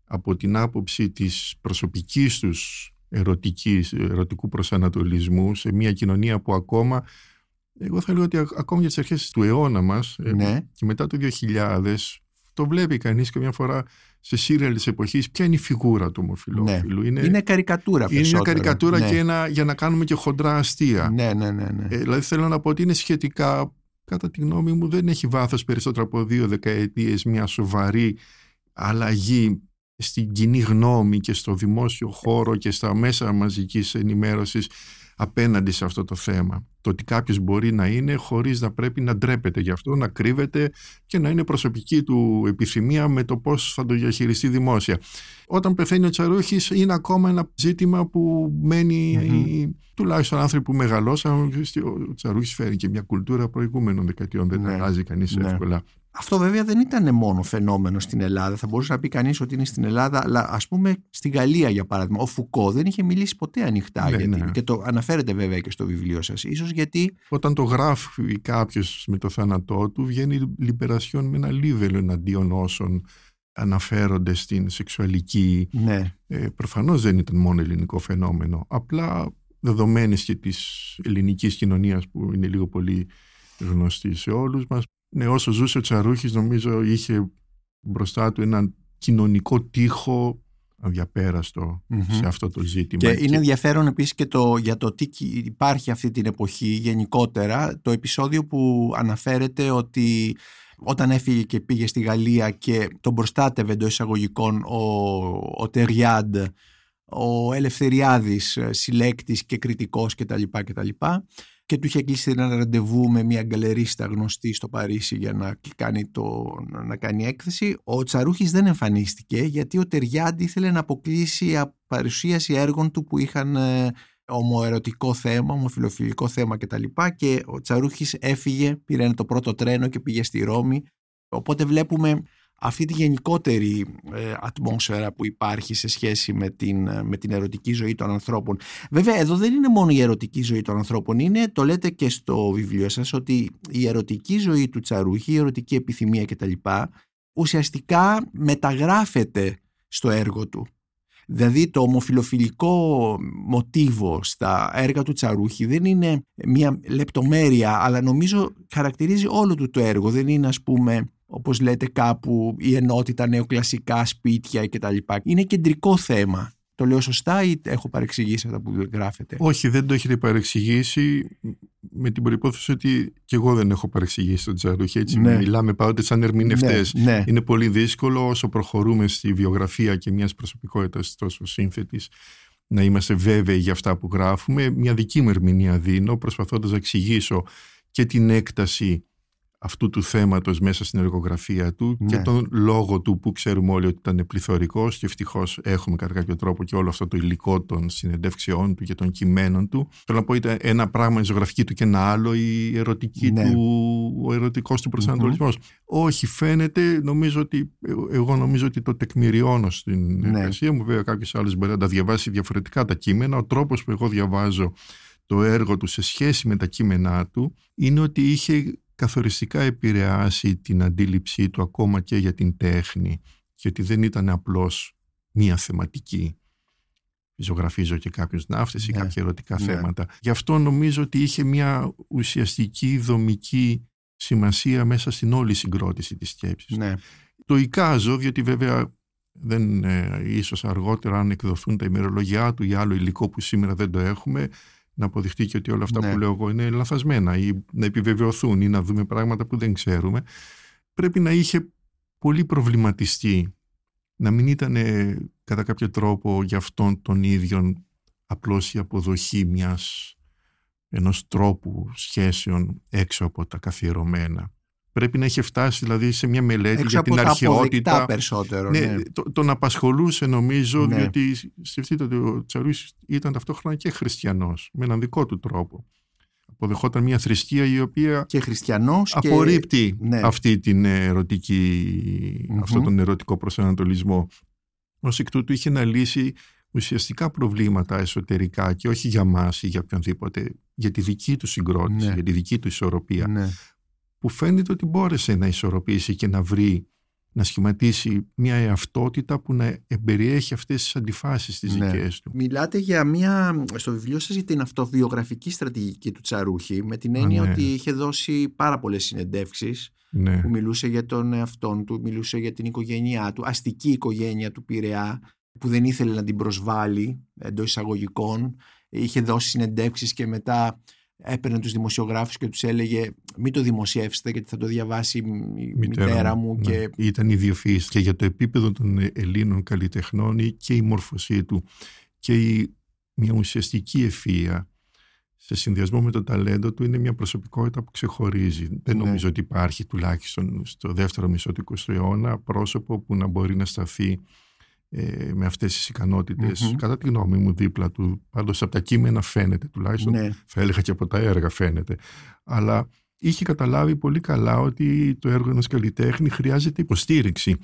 από την άποψη της προσωπικής τους ερωτικής, ερωτικού προσανατολισμού σε μια κοινωνία που ακόμα εγώ θα λέω ότι α- ακόμα για τις αρχές του αιώνα μας ε, ναι, και μετά το 2000 το βλέπει κανείς καμιά φορά σε σύριαλ της εποχής ποια είναι η φιγούρα του ομοφυλόφιλου. Είναι, είναι καρικατούρα είναι μια περισσότερο. καρικατούρα ναι. και ένα, για να κάνουμε και χοντρά αστεία. Ναι, ναι, ναι. ναι. Ε, δηλαδή θέλω να πω ότι είναι σχετικά, κατά τη γνώμη μου, δεν έχει βάθος περισσότερο από δύο δεκαετίες μια σοβαρή αλλαγή στην κοινή γνώμη και στο δημόσιο χώρο και στα μέσα μαζικής ενημέρωσης απέναντι σε αυτό το θέμα. Το ότι κάποιος μπορεί να είναι χωρίς να πρέπει να ντρέπεται γι' αυτό, να κρύβεται και να είναι προσωπική του επιθυμία με το πώς θα το διαχειριστεί δημόσια. Όταν πεθαίνει ο Τσαρούχης είναι ακόμα ένα ζήτημα που μένει Μμμ. τουλάχιστον άνθρωποι που μεγαλώσαν. Ο Τσαρούχης φέρει και μια κουλτούρα προηγούμενων δεκαετιών, δεν Ναι. αλλάζει κανείς Ναι. εύκολα. Αυτό βέβαια δεν ήταν μόνο φαινόμενο στην Ελλάδα. Θα μπορούσε να πει κανείς ότι είναι στην Ελλάδα, αλλά ας πούμε στη Γαλλία για παράδειγμα. Ο Φουκώ δεν είχε μιλήσει ποτέ ανοιχτά. Ναι, γιατί, ναι. Και το αναφέρεται βέβαια και στο βιβλίο σας. σω γιατί. Όταν το γράφει κάποιος με το θάνατό του, βγαίνει λιμπερασιόν με ένα λίβελο εναντίον όσων αναφέρονται στην σεξουαλική. Ναι, Ε, προφανώς δεν ήταν μόνο ελληνικό φαινόμενο. Απλά δεδομένης και της ελληνικής κοινωνίας που είναι λίγο πολύ γνωστή σε όλους μας. Ναι, όσο ζούσε ο Τσαρούχης νομίζω είχε μπροστά του έναν κοινωνικό τείχο αδιαπέραστο Μμμ. σε αυτό το ζήτημα. Και είναι ενδιαφέρον επίσης και το, για το τι κυ- υπάρχει αυτή την εποχή γενικότερα το επεισόδιο που αναφέρεται ότι όταν έφυγε και πήγε στη Γαλλία και τον προστάτευε εντός εισαγωγικών ο, ο Τεριάντ, ο Ελευθεριάδης ε, συλλέκτης και κριτικός κτλ. κτλ. Και του είχε κλείσει ένα ραντεβού με μια γκαλερίστα γνωστή στο Παρίσι για να κάνει, το, να κάνει έκθεση. Ο Τσαρούχης δεν εμφανίστηκε γιατί ο Τεριάντη ήθελε να αποκλείσει από παρουσίαση έργων του που είχαν ε, ομοερωτικό θέμα, ομοφιλοφιλικό θέμα κτλ. Και ο Τσαρούχης έφυγε, πήρε το πρώτο τρένο και πήγε στη Ρώμη. Οπότε βλέπουμε αυτή τη γενικότερη ε, ατμόσφαιρα που υπάρχει σε σχέση με την, ε, με την ερωτική ζωή των ανθρώπων. Βέβαια εδώ δεν είναι μόνο η ερωτική ζωή των ανθρώπων, είναι, το λέτε και στο βιβλίο σας, ότι η ερωτική ζωή του Τσαρούχη, η ερωτική επιθυμία κτλ. ουσιαστικά μεταγράφεται στο έργο του. Δηλαδή το ομοφιλοφιλικό μοτίβο στα έργα του Τσαρούχη δεν είναι μια λεπτομέρεια αλλά νομίζω χαρακτηρίζει όλο του το έργο. Δεν είναι ας πούμε όπως λέτε κάπου η ενότητα νεοκλασικά σπίτια κτλ. Είναι κεντρικό θέμα. Το λέω σωστά ή έχω παρεξηγήσει αυτά που γράφετε; Όχι, δεν το έχετε παρεξηγήσει με την προϋπόθεση ότι και εγώ δεν έχω παρεξηγήσει τον Τσαρούχη. Έτσι Ναι. μιλάμε πάντοτε σαν ερμηνευτές. Ναι, ναι. Είναι πολύ δύσκολο όσο προχωρούμε στη βιογραφία και μιας προσωπικότητας τόσο σύνθετης να είμαστε βέβαιοι για αυτά που γράφουμε. Μια δική μου ερμηνεία δίνω προσπαθώντας να εξηγήσω και την έκταση αυτού του θέματος μέσα στην εργογραφία του Ναι. και τον λόγο του που ξέρουμε όλοι ότι ήταν πληθωρικός και ευτυχώς έχουμε κατά κάποιο τρόπο και όλο αυτό το υλικό των συνεντεύξεών του και των κειμένων του. Θέλω να πω ήταν ένα πράγμα η ζωγραφική του και ένα άλλο η ερωτική Ναι. του, ο ερωτικός του προσανατολισμός. Όχι φαίνεται, νομίζω ότι, εγώ νομίζω ότι το τεκμηριώνω στην Ναι. εργασία μου. Βέβαια κάποιος άλλος μπορεί να τα διαβάσει διαφορετικά τα κείμενα. Ο τρόπος που εγώ διαβάζω το έργο του σε σχέση με τα κείμενά του είναι ότι είχε καθοριστικά επηρεάσει την αντίληψή του ακόμα και για την τέχνη γιατί δεν ήταν απλώς μία θεματική. Ζωγραφίζω και κάποιους ναύτες ή ναι. κάποια ερωτικά ναι. θέματα. Γι' αυτό νομίζω ότι είχε μια ουσιαστική δομική σημασία μέσα στην όλη συγκρότηση της σκέψης. Ναι. Το εικάζω, διότι βέβαια δεν, ε, ίσως αργότερα αν εκδοθούν τα ημερολογιά του ή άλλο υλικό που σήμερα δεν το έχουμε, να αποδειχτεί και ότι όλα αυτά ναι. που λέω εγώ είναι λαθασμένα ή να επιβεβαιωθούν ή να δούμε πράγματα που δεν ξέρουμε. Πρέπει να είχε πολύ προβληματιστεί να μην ήταν κατά κάποιο τρόπο για αυτόν τον ίδιο απλώς η αποδοχή μιας ενός τρόπου σχέσεων έξω από τα καθιερωμένα. Πρέπει να είχε φτάσει δηλαδή σε μια μελέτη έξω για την τα αρχαιότητα. περισσότερο. Ναι, ναι. Το, τον απασχολούσε νομίζω ναι. διότι σκεφτείτε ότι ο Τσαρούης ήταν ταυτόχρονα και χριστιανός με έναν δικό του τρόπο. Αποδεχόταν μια θρησκεία η οποία και χριστιανός απορρίπτει και... Ναι. αυτή την ερωτική, αυτόν τον ερωτικό προσανατολισμό. Ως εκ τούτου είχε να λύσει ουσιαστικά προβλήματα εσωτερικά και όχι για μας ή για οποιονδήποτε, για τη δική του συγκρότηση, Ναι. για τη δική του ισορροπία Ναι. Που φαίνεται ότι μπόρεσε να ισορροπήσει και να βρει, να σχηματίσει μια εαυτότητα που να εμπεριέχει αυτές τις αντιφάσεις τις Ναι. δικές του. Μιλάτε για μια, στο βιβλίο σας για την αυτοβιογραφική στρατηγική του Τσαρούχη με την έννοια ναι. ότι είχε δώσει πάρα πολλές συνεντεύξεις Ναι. που μιλούσε για τον εαυτόν του, μιλούσε για την οικογένειά του, αστική οικογένεια του Πειραιά που δεν ήθελε να την προσβάλλει εντός εισαγωγικών. Είχε δώσει συνεντεύξεις και μετά έπαιρνε τους δημοσιογράφους και τους έλεγε μην το δημοσιεύσετε γιατί θα το διαβάσει η μητέρα, μου ναι. και Ήταν ιδιοφυής και για το επίπεδο των Ελλήνων καλλιτεχνών η- και η μόρφωσή του και η, μια ουσιαστική ευφυΐα σε συνδυασμό με το ταλέντο του είναι μια προσωπικότητα που ξεχωρίζει. Δεν Ναι. νομίζω ότι υπάρχει τουλάχιστον στο δεύτερο μισό του 20ου αιώνα πρόσωπο που να μπορεί να σταθεί ε, με αυτές τις ικανότητες. Μμμ. Κατά τη γνώμη μου δίπλα του, πάντως από τα κείμενα φαίνεται τουλάχιστον ναι, θα έλεγα και από τα έργα φαίνεται. Αλλά είχε καταλάβει πολύ καλά ότι το έργο ενός καλλιτέχνη χρειάζεται υποστήριξη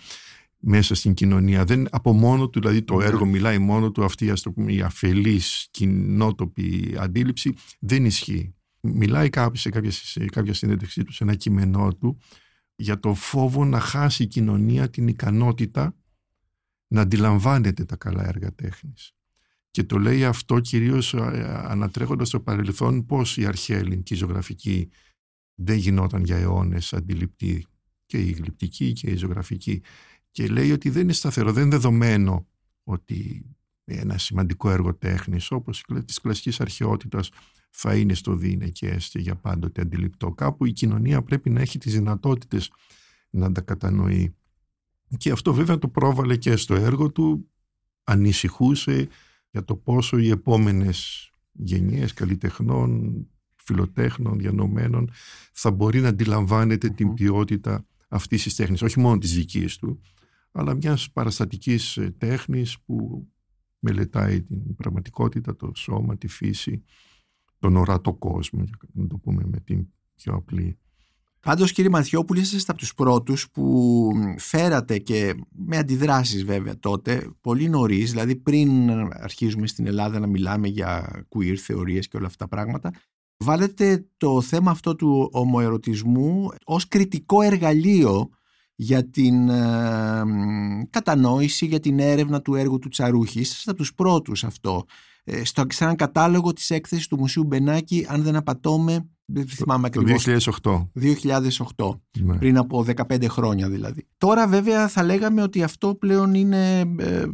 μέσα στην κοινωνία. Δεν από μόνο του, δηλαδή το Ναι. έργο μιλάει μόνο του, αυτή ας το πούμε, η αφελής κοινότοπη αντίληψη δεν ισχύει. Μιλάει κάποιος σε κάποια, σε κάποια συνέντευξή του, σε ένα κείμενό του, για το φόβο να χάσει η κοινωνία την ικανότητα να αντιλαμβάνεται τα καλά έργα τέχνης. Και το λέει αυτό κυρίως ε, ανατρέχοντας στο παρελθόν πώς η αρχαία ελληνική ζωγραφική δεν γινόταν για αιώνες αντιληπτή και η γλυπτική και η ζωγραφική. Και λέει ότι δεν είναι σταθερό, δεν είναι δεδομένο ότι ένα σημαντικό έργο τέχνης όπως της κλασικής αρχαιότητας θα είναι στο δίνε και έστε για πάντοτε αντιληπτό. Κάπου η κοινωνία πρέπει να έχει τις δυνατότητες να τα κατανοεί. Και αυτό βέβαια το πρόβαλε και στο έργο του, ανησυχούσε για το πόσο οι επόμενες γενιές καλλιτεχνών, φιλοτέχνων, διανομένων θα μπορεί να αντιλαμβάνεται την ποιότητα αυτής της τέχνης, όχι μόνο της δικής του, αλλά μιας παραστατικής ε, τέχνης που μελετάει την πραγματικότητα, το σώμα, τη φύση, τον ορατό κόσμο, να το πούμε με την πιο απλή Πάντως κύριε Μαθιόπουλη είσαστε από τους πρώτους που φέρατε και με αντιδράσεις βέβαια τότε πολύ νωρίς, δηλαδή πριν αρχίζουμε στην Ελλάδα να μιλάμε για queer θεωρίες και όλα αυτά τα πράγματα βάλετε το θέμα αυτό του ομοερωτισμού ως κριτικό εργαλείο για την ε, κατανόηση, για την έρευνα του έργου του Τσαρούχη. Είσαστε από τους πρώτους αυτό. Ε, στο, σε έναν κατάλογο της έκθεσης του Μουσείου Μπενάκη, αν δεν απατώμε, δεν θυμάμαι Το ακριβώς. 2008. 2008, Ναι. πριν από 15 χρόνια δηλαδή. Τώρα βέβαια θα λέγαμε ότι αυτό πλέον είναι ε,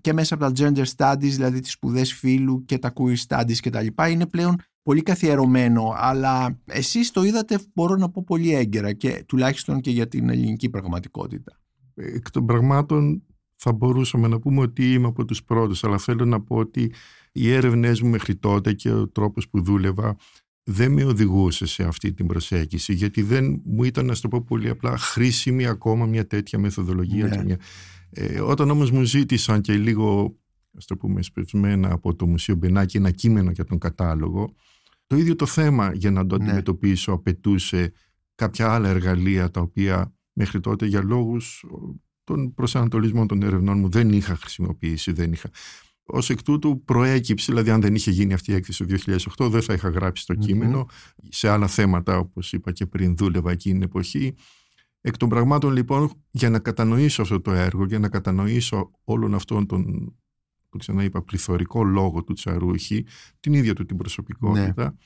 και μέσα από τα gender studies, δηλαδή τις σπουδές φύλου και τα queer studies και τα λοιπά, είναι πλέον πολύ καθιερωμένο, αλλά εσείς το είδατε μπορώ να πω πολύ έγκαιρα και τουλάχιστον και για την ελληνική πραγματικότητα. Εκ των πραγμάτων θα μπορούσαμε να πούμε ότι είμαι από τους πρώτους, αλλά θέλω να πω ότι οι έρευνές μου μέχρι τότε και ο τρόπος που δούλευα δεν με οδηγούσε σε αυτή την προσέγγιση, γιατί δεν μου ήταν, να το πω πολύ απλά, χρήσιμη ακόμα μια τέτοια μεθοδολογία. Ναι. Και μια... ε, όταν όμως μου ζήτησαν και λίγο, ας το πούμε, σπευσμένα από το Μουσείο Μπενάκη ένα κείμενο για τον κατάλογο, το ίδιο το θέμα για να το Ναι. αντιμετωπίσω απαιτούσε κάποια άλλα εργαλεία τα οποία μέχρι τότε για λόγους των προσανατολισμών των ερευνών μου δεν είχα χρησιμοποιήσει, δεν είχα. Ως εκ τούτου προέκυψε, δηλαδή αν δεν είχε γίνει αυτή η έκθεση το 2008 δεν θα είχα γράψει το κείμενο. Σε άλλα θέματα όπως είπα και πριν δούλευα εκείνη την εποχή. Εκ των πραγμάτων λοιπόν για να κατανοήσω αυτό το έργο, για να κατανοήσω όλον αυτόν τον, το ξαναείπα, πληθωρικό λόγο του Τσαρούχη, την ίδια του την προσωπικότητα ναι.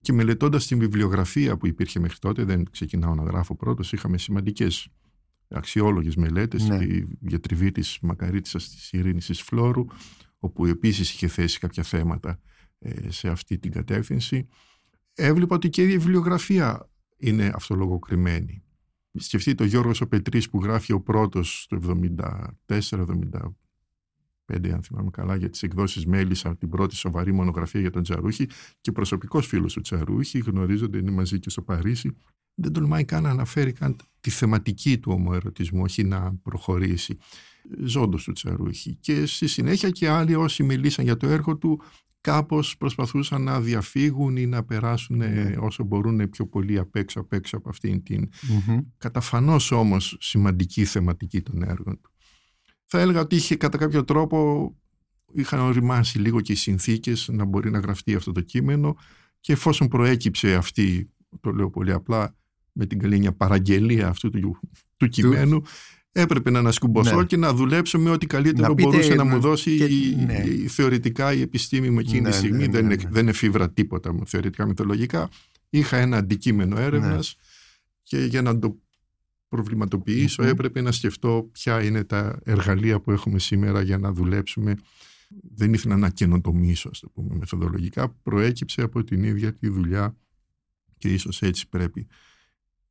και μελετώντας την βιβλιογραφία που υπήρχε μέχρι τότε, δεν ξεκινάω να γράφω πρώτος, είχαμε σημαντικές αξιόλογες μελέτες, ναι. η διατριβή της Μακαρίτησας της Ειρήνης της Φλόρου, όπου επίσης είχε θέσει κάποια θέματα ε, σε αυτή την κατεύθυνση. Έβλεπα ότι και η βιβλιογραφία είναι αυτολογοκριμένη. Σκεφτείτε ο Γιώργος ο Πετρής που γράφει ο πρώτος το 74-75 αν θυμάμαι καλά, για τις εκδόσεις Μέλισσα, την πρώτη σοβαρή μονογραφία για τον Τσαρούχη και προσωπικός φίλος του Τσαρούχη, γνωρίζονται, είναι μαζί και στο Παρίσι. Δεν τολμάει καν να αναφέρει καν τη θεματική του ομοερωτισμού, όχι να προχωρήσει. Ζώντος του Τσαρούχη. Και στη συνέχεια και άλλοι όσοι μιλήσαν για το έργο του κάπως προσπαθούσαν να διαφύγουν ή να περάσουν ναι. όσο μπορούν πιο πολύ απ' έξω, απ έξω από αυτήν την mm καταφανώς όμως σημαντική θεματική των έργων του. Θα έλεγα ότι είχε κατά κάποιο τρόπο είχαν οριμάσει λίγο και οι συνθήκες να μπορεί να γραφτεί αυτό το κείμενο και εφόσον προέκυψε αυτή, το λέω πολύ απλά, με την καλή παραγγελία αυτού του, του κειμένου, έπρεπε να ανασκουμποθώ ναι. και να δουλέψω με ό,τι καλύτερο μπορούσε να μου δώσει η, ναι. θεωρητικά η επιστήμη μου εκείνη τη ναι, στιγμή. δεν, ναι, δεν εφήβρα τίποτα μου θεωρητικά μυθολογικά. Είχα ένα αντικείμενο έρευνας και για να το προβληματοποιησω έπρεπε να σκεφτώ ποια είναι τα εργαλεία που έχουμε σήμερα για να δουλέψουμε. Δεν ήθελα να καινοτομήσω, ας το πούμε, μεθοδολογικά. Προέκυψε από την ίδια τη δουλειά και ίσως έτσι πρέπει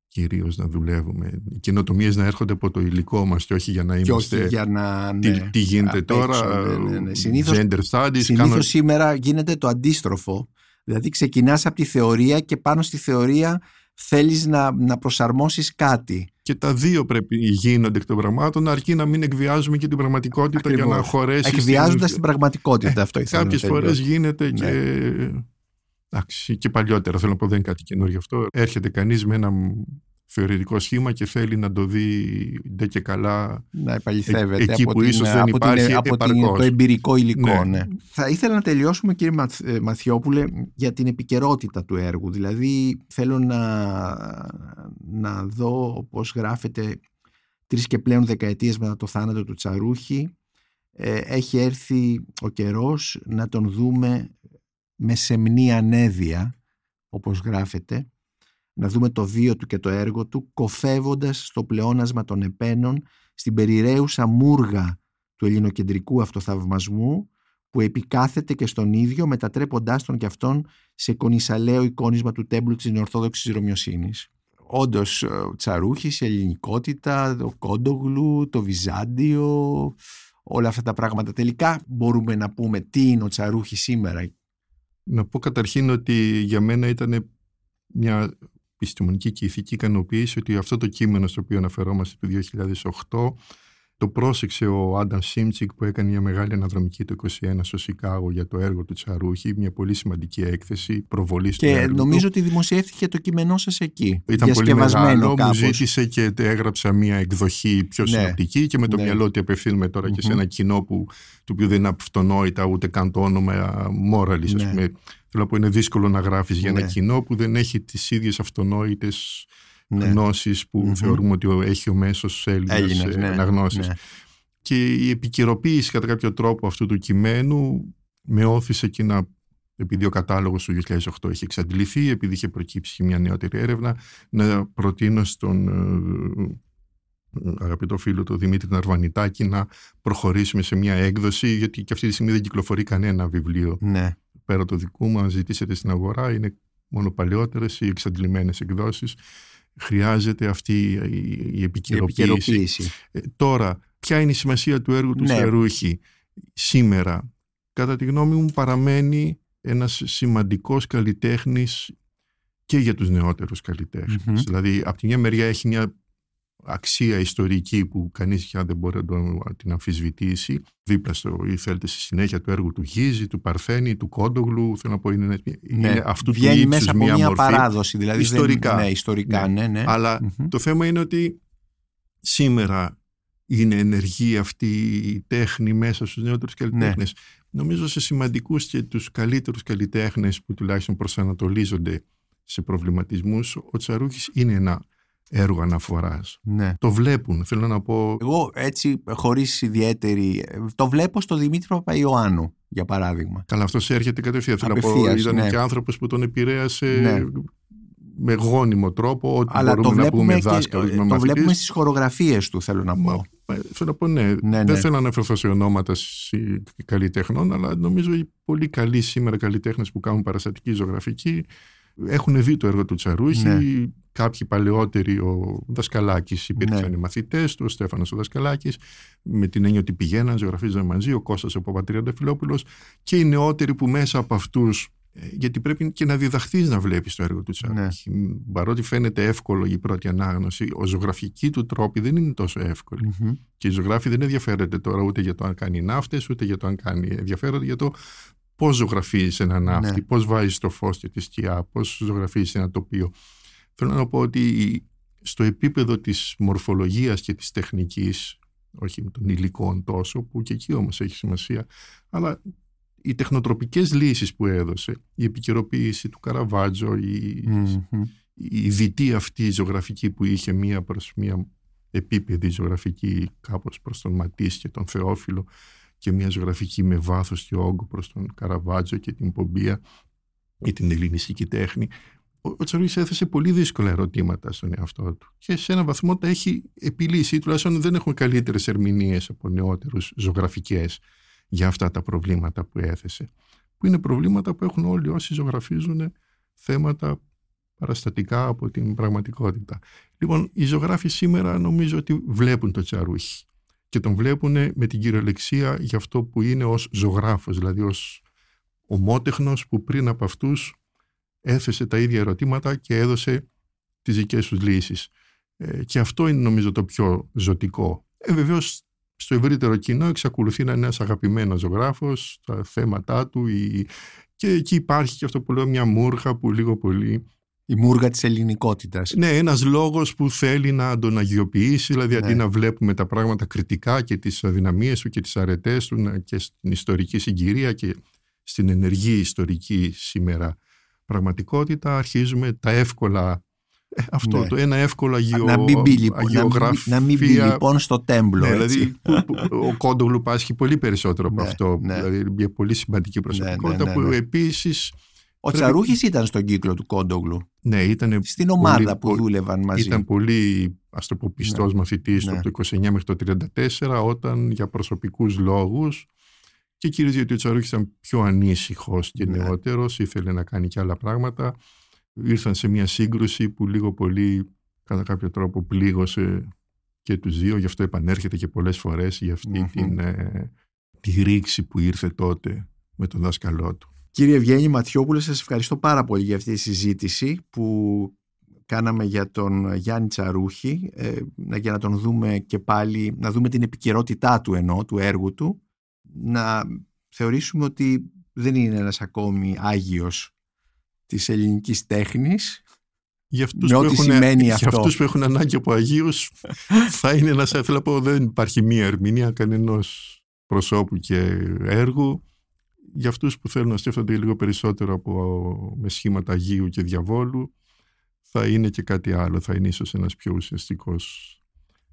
κυρίως να δουλεύουμε. Οι καινοτομίες να έρχονται από το υλικό μας και όχι για να είμαστε... για να... Ναι, τι, γίνεται τώρα, ναι, ναι, ναι. Συνήθως, gender studies. Συνήθως σήμερα γίνεται το αντίστροφο. Δηλαδή ξεκινάς από τη θεωρία και πάνω στη θεωρία θέλεις να, να προσαρμόσεις κάτι. Και τα δύο πρέπει γίνονται εκ των πραγμάτων, αρκεί να μην εκβιάζουμε και την πραγματικότητα για να χωρέσεις. Εκβιάζοντας στην... την πραγματικότητα, αυτό ήθελα Κάποιες φορές γίνεται και... Εντάξει, και παλιότερα θέλω να πω δεν είναι κάτι καινούργιο αυτό. Έρχεται κανείς με ένα θεωρητικό σχήμα και θέλει να το δει ντε και καλά να επαληθεύεται εκεί από που την, ίσως δεν από υπάρχει την, από την, το εμπειρικό υλικό. Ναι. Ναι. Θα ήθελα να τελειώσουμε κύριε Μαθ, ε, Μαθιόπουλε για την επικαιρότητα του έργου. Δηλαδή θέλω να, να δω πώς γράφεται τρεις και πλέον δεκαετίες μετά το θάνατο του Τσαρούχη ε, έχει έρθει ο καιρός να τον δούμε με σεμνή ανέδεια όπως γράφεται να δούμε το βίο του και το έργο του κοφεύοντας στο πλεόνασμα των επένων στην περιραίουσα μούργα του ελληνοκεντρικού αυτοθαυμασμού που επικάθεται και στον ίδιο μετατρέποντάς τον και αυτόν σε κονισαλαίο εικόνισμα του τέμπλου της Ορθόδοξης Ρωμιοσύνης. Όντως, ο Τσαρούχης, η ελληνικότητα, το Κόντογλου, το Βυζάντιο, όλα αυτά τα πράγματα. Τελικά μπορούμε να πούμε τι είναι ο Τσαρούχης σήμερα. Να πω καταρχήν ότι για μένα ήταν μια επιστημονική και ηθική ικανοποίηση ότι αυτό το κείμενο στο οποίο αναφερόμαστε το 2008 το πρόσεξε ο Άνταμ Σίμτσικ που έκανε μια μεγάλη αναδρομική το 2021 στο Σικάγο για το έργο του Τσαρούχη, μια πολύ σημαντική έκθεση προβολή του έργου. Και νομίζω ότι δημοσιεύθηκε το κείμενό σας εκεί. Ήταν πολύ μεγάλο, κάπως. μου ζήτησε και έγραψα μια εκδοχή πιο ναι. συνοπτική και με το ναι. μυαλό ότι απευθύνουμε τώρα mm-hmm. και σε ένα κοινό που, το οποίο δεν είναι αυτονόητα ούτε καν το όνομα Μόραλη. Ναι. Θέλω να πω είναι δύσκολο να γράφεις για ένα ναι. κοινό που δεν έχει τις ίδιες αυτονόητες ναι. γνώσεις που θεωρούμε ότι έχει ο μέσος Έλληνας ε, ναι, αναγνώσεις. Ναι. Και η επικαιροποίηση κατά κάποιο τρόπο αυτού του κειμένου με όθησε και να επειδή ο κατάλογος του 2008 είχε εξαντληθεί, επειδή είχε προκύψει μια νεότερη έρευνα, να προτείνω στον ε, αγαπητό φίλο του Δημήτρη Ναρβανιτάκη να προχωρήσουμε σε μια έκδοση, γιατί και αυτή τη στιγμή δεν κυκλοφορεί κανένα βιβλίο. Ναι. Πέρα το δικού μου, αν ζητήσετε στην αγορά, είναι μόνο παλαιότερες ή εξαντλημένες εκδόσεις χρειάζεται αυτή η επικαιροποίηση. Ε, τώρα, ποια είναι η σημασία του έργου του ναι. Σερούχη σήμερα; Κατά τη γνώμη μου παραμένει ένας σημαντικός καλλιτέχνης και για τους νεότερους Δηλαδή, από τη μια μεριά έχει μια αξία ιστορική που κανείς πια δεν μπορεί να την αμφισβητήσει. Δίπλα στο ή θέλετε στη συνέχεια του έργου του Γίζη, του Παρθένη, του Κόντογλου, θέλω να πω είναι, ναι, είναι αυτού του ύψους μέσα από μια, παράδοση. Δηλαδή ιστορικά. Δεν, ναι, ιστορικά, ναι. ναι, ναι. Αλλά το θέμα είναι ότι σήμερα είναι ενεργή αυτή η τέχνη μέσα στους νεότερους καλλιτέχνες. Ναι. νομίζω σε σημαντικούς και τους καλύτερους καλλιτέχνες που τουλάχιστον προσανατολίζονται σε προβληματισμούς, ο Τσαρούχης είναι ένα έργο αναφοράς. Ναι. Το βλέπουν, θέλω να πω... Εγώ έτσι χωρίς ιδιαίτερη... Το βλέπω στο Δημήτρη Παπαϊωάννου, για παράδειγμα. Καλά, αυτός έρχεται κατευθείαν. Θέλω να πω, Απευθείας, ήταν ναι. και άνθρωπος που τον επηρέασε Ναι. με γόνιμο τρόπο, ό,τι Αλλά το μπορούμε να πούμε βλέπουμε, και, δάσκαλος, με το μαθητής. βλέπουμε στις χορογραφίες του, θέλω να πω. Μα, ε, Θέλω να πω ναι, Ναι, δεν ναι. θέλω να αναφερθώ σε ονόματα σι- καλλιτεχνών, αλλά νομίζω οι πολύ καλοί σήμερα καλλιτέχνες που κάνουν παραστατική ζωγραφική έχουν δει το έργο του Τσαρούχη. Ναι. Κάποιοι παλαιότεροι, ο Δασκαλάκης υπήρξαν Ναι. οι μαθητές του, ο Στέφανος ο Δασκαλάκης, με την έννοια ότι πηγαίναν, ζωγραφίζαν μαζί, ο Κώστας ο Παπατριανταφυλόπουλο και οι νεότεροι που μέσα από αυτούς. Γιατί πρέπει και να διδαχθείς να βλέπεις το έργο του Τσαρούχη. Παρότι φαίνεται εύκολο η πρώτη ανάγνωση, ο ζωγραφική του τρόποι δεν είναι τόσο εύκολη. Μμμ. Και η ζωγράφη δεν ενδιαφέρεται τώρα ούτε για το αν κάνει ναύτες, ούτε για το αν κάνει. Ενδιαφέρονται για το πώς ζωγραφίζεις ένα ναύτη, Ναι. πώς βάζεις το φως και τη σκιά, πώς ζωγραφίζεις ένα τοπίο. Θέλω να πω ότι στο επίπεδο της μορφολογίας και της τεχνικής, όχι των υλικών τόσο, που και εκεί όμως έχει σημασία, αλλά οι τεχνοτροπικές λύσεις που έδωσε, η επικαιροποίηση του Καραβάτζο, η, Μμμ. η δυτή αυτή ζωγραφική που είχε μία προς μία επίπεδη ζωγραφική κάπως προς τον Ματής και τον Θεόφιλο και μία ζωγραφική με βάθος και όγκο προς τον Καραβάτζο και την Πομπία ή την ελληνιστική τέχνη. Ο, ο Τσαρούχης έθεσε πολύ δύσκολα ερωτήματα στον εαυτό του και σε ένα βαθμό τα έχει επιλύσει ή τουλάχιστον δεν έχουμε καλύτερες ερμηνείες από νεότερους ζωγραφικές για αυτά τα προβλήματα που έθεσε που είναι προβλήματα που έχουν όλοι όσοι ζωγραφίζουν θέματα παραστατικά από την πραγματικότητα. Λοιπόν, οι ζωγράφοι σήμερα νομίζω ότι βλέπουν το Τσαρούχη και τον βλέπουν με την κυριολεξία για αυτό που είναι ως ζωγράφος, δηλαδή ως ομότεχνος που πριν από αυτούς έθεσε τα ίδια ερωτήματα και έδωσε τις δικές τους λύσεις. Ε, και αυτό είναι νομίζω το πιο ζωτικό. Ε, βεβαίως στο ευρύτερο κοινό εξακολουθεί να είναι ένας αγαπημένος ζωγράφος, τα θέματα του η... και εκεί υπάρχει και αυτό που λέω μια μούρχα που λίγο πολύ Η μούργα της ελληνικότητας. ναι, ένας λόγος που θέλει να τον αγιοποιήσει, δηλαδή αντί Ναι. να βλέπουμε τα πράγματα κριτικά και τις αδυναμίες του και τις αρετές του να- και στην ιστορική συγκυρία και στην ενεργή ιστορική σήμερα πραγματικότητα αρχίζουμε τα εύκολα ε, αυτό Ναι. το ένα εύκολο αγιο, να, μην μπει, λοιπόν, να, μην, αγιογραφία να μην μπει λοιπόν στο τέμπλο. ναι, έτσι. δηλαδή που- που ο Κόντογλου πάσχει πολύ περισσότερο από Ναι, αυτό ναι. δηλαδή μια πολύ σημαντική προσωπικότητα ναι, ναι. που επίσης Ο πρέπει- Τσαρούχης ήταν στον κύκλο του Κόντογλου. ναι, ήταν Στην ομάδα πολύ- που πολύ- δούλευαν μαζί. Ήταν πολύ, ας το πω, πιστός μαθητής του Ναι. από το 29 μέχρι το 34 όταν για προσωπικούς λόγους και κυρίως γιατί ο Τσαρούχης ήταν πιο ανήσυχος και Ναι. νεότερος, ήθελε να κάνει και άλλα πράγματα. Ήρθαν σε μια σύγκρουση που λίγο πολύ κατά κάποιο τρόπο πλήγωσε και τους δύο, γι' αυτό επανέρχεται και πολλές φορές για αυτή Μμμ. την, ε, τη ρήξη που ήρθε τότε με τον δάσκαλό του. Κύριε Ευγένη Ματιόπουλε, σας ευχαριστώ πάρα πολύ για αυτή τη συζήτηση που κάναμε για τον Γιάννη Τσαρούχη ε, να- για να τον δούμε και πάλι, να δούμε την επικαιρότητά του ενώ, του έργου του να θεωρήσουμε ότι δεν είναι ένας ακόμη άγιος της ελληνικής τέχνης Για αυτούς, Με που ό,τι έχουν, σημαίνει για αυτό. αυτούς που έχουν ανάγκη από Αγίους *laughs* θα είναι ένας, θέλω να πω, δεν υπάρχει μία ερμηνεία κανενός προσώπου και έργου. Για αυτούς που θέλουν να σκέφτονται λίγο περισσότερο από, με σχήματα Αγίου και Διαβόλου θα είναι και κάτι άλλο, θα είναι ίσως ένας πιο ουσιαστικός.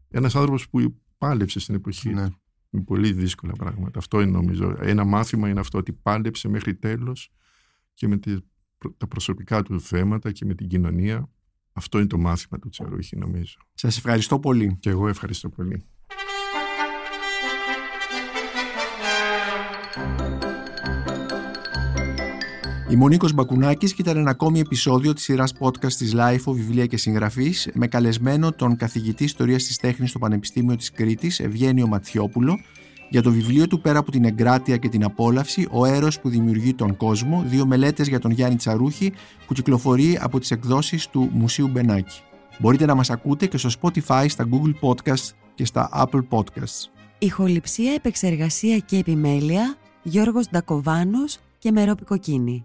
Ένας άνθρωπος που πάλεψε στην εποχή Ναι. του με πολύ δύσκολα πράγματα. Αυτό είναι νομίζω. Ένα μάθημα είναι αυτό ότι πάλεψε μέχρι τέλος και με τη- τα προσωπικά του θέματα και με την κοινωνία. Αυτό είναι το μάθημα του Τσαρούχη νομίζω. Σας ευχαριστώ πολύ. Και εγώ ευχαριστώ πολύ. Είμαι ο Νίκος Μπακουνάκης και ήταν ένα ακόμη επεισόδιο της σειράς podcast της LIFO Βιβλία και Συγγραφής με καλεσμένο τον καθηγητή Ιστορίας της Τέχνης στο Πανεπιστήμιο της Κρήτης Ευγένιο Ματιόπουλο για το βιβλίο του πέρα από την εγκράτεια και την απόλαυση «Ο έρως που δημιουργεί τον κόσμο» δύο μελέτες για τον Γιάννη Τσαρούχη που κυκλοφορεί από τις εκδόσεις του Μουσείου Μπενάκη. Μπορείτε να μας ακούτε και στο Spotify, στα Google Podcasts και στα Apple Podcasts. Ηχοληψία, επεξεργασία και επιμέλεια Γιώργος Ντακοβάνος και Μερόπη Κοκκίνη.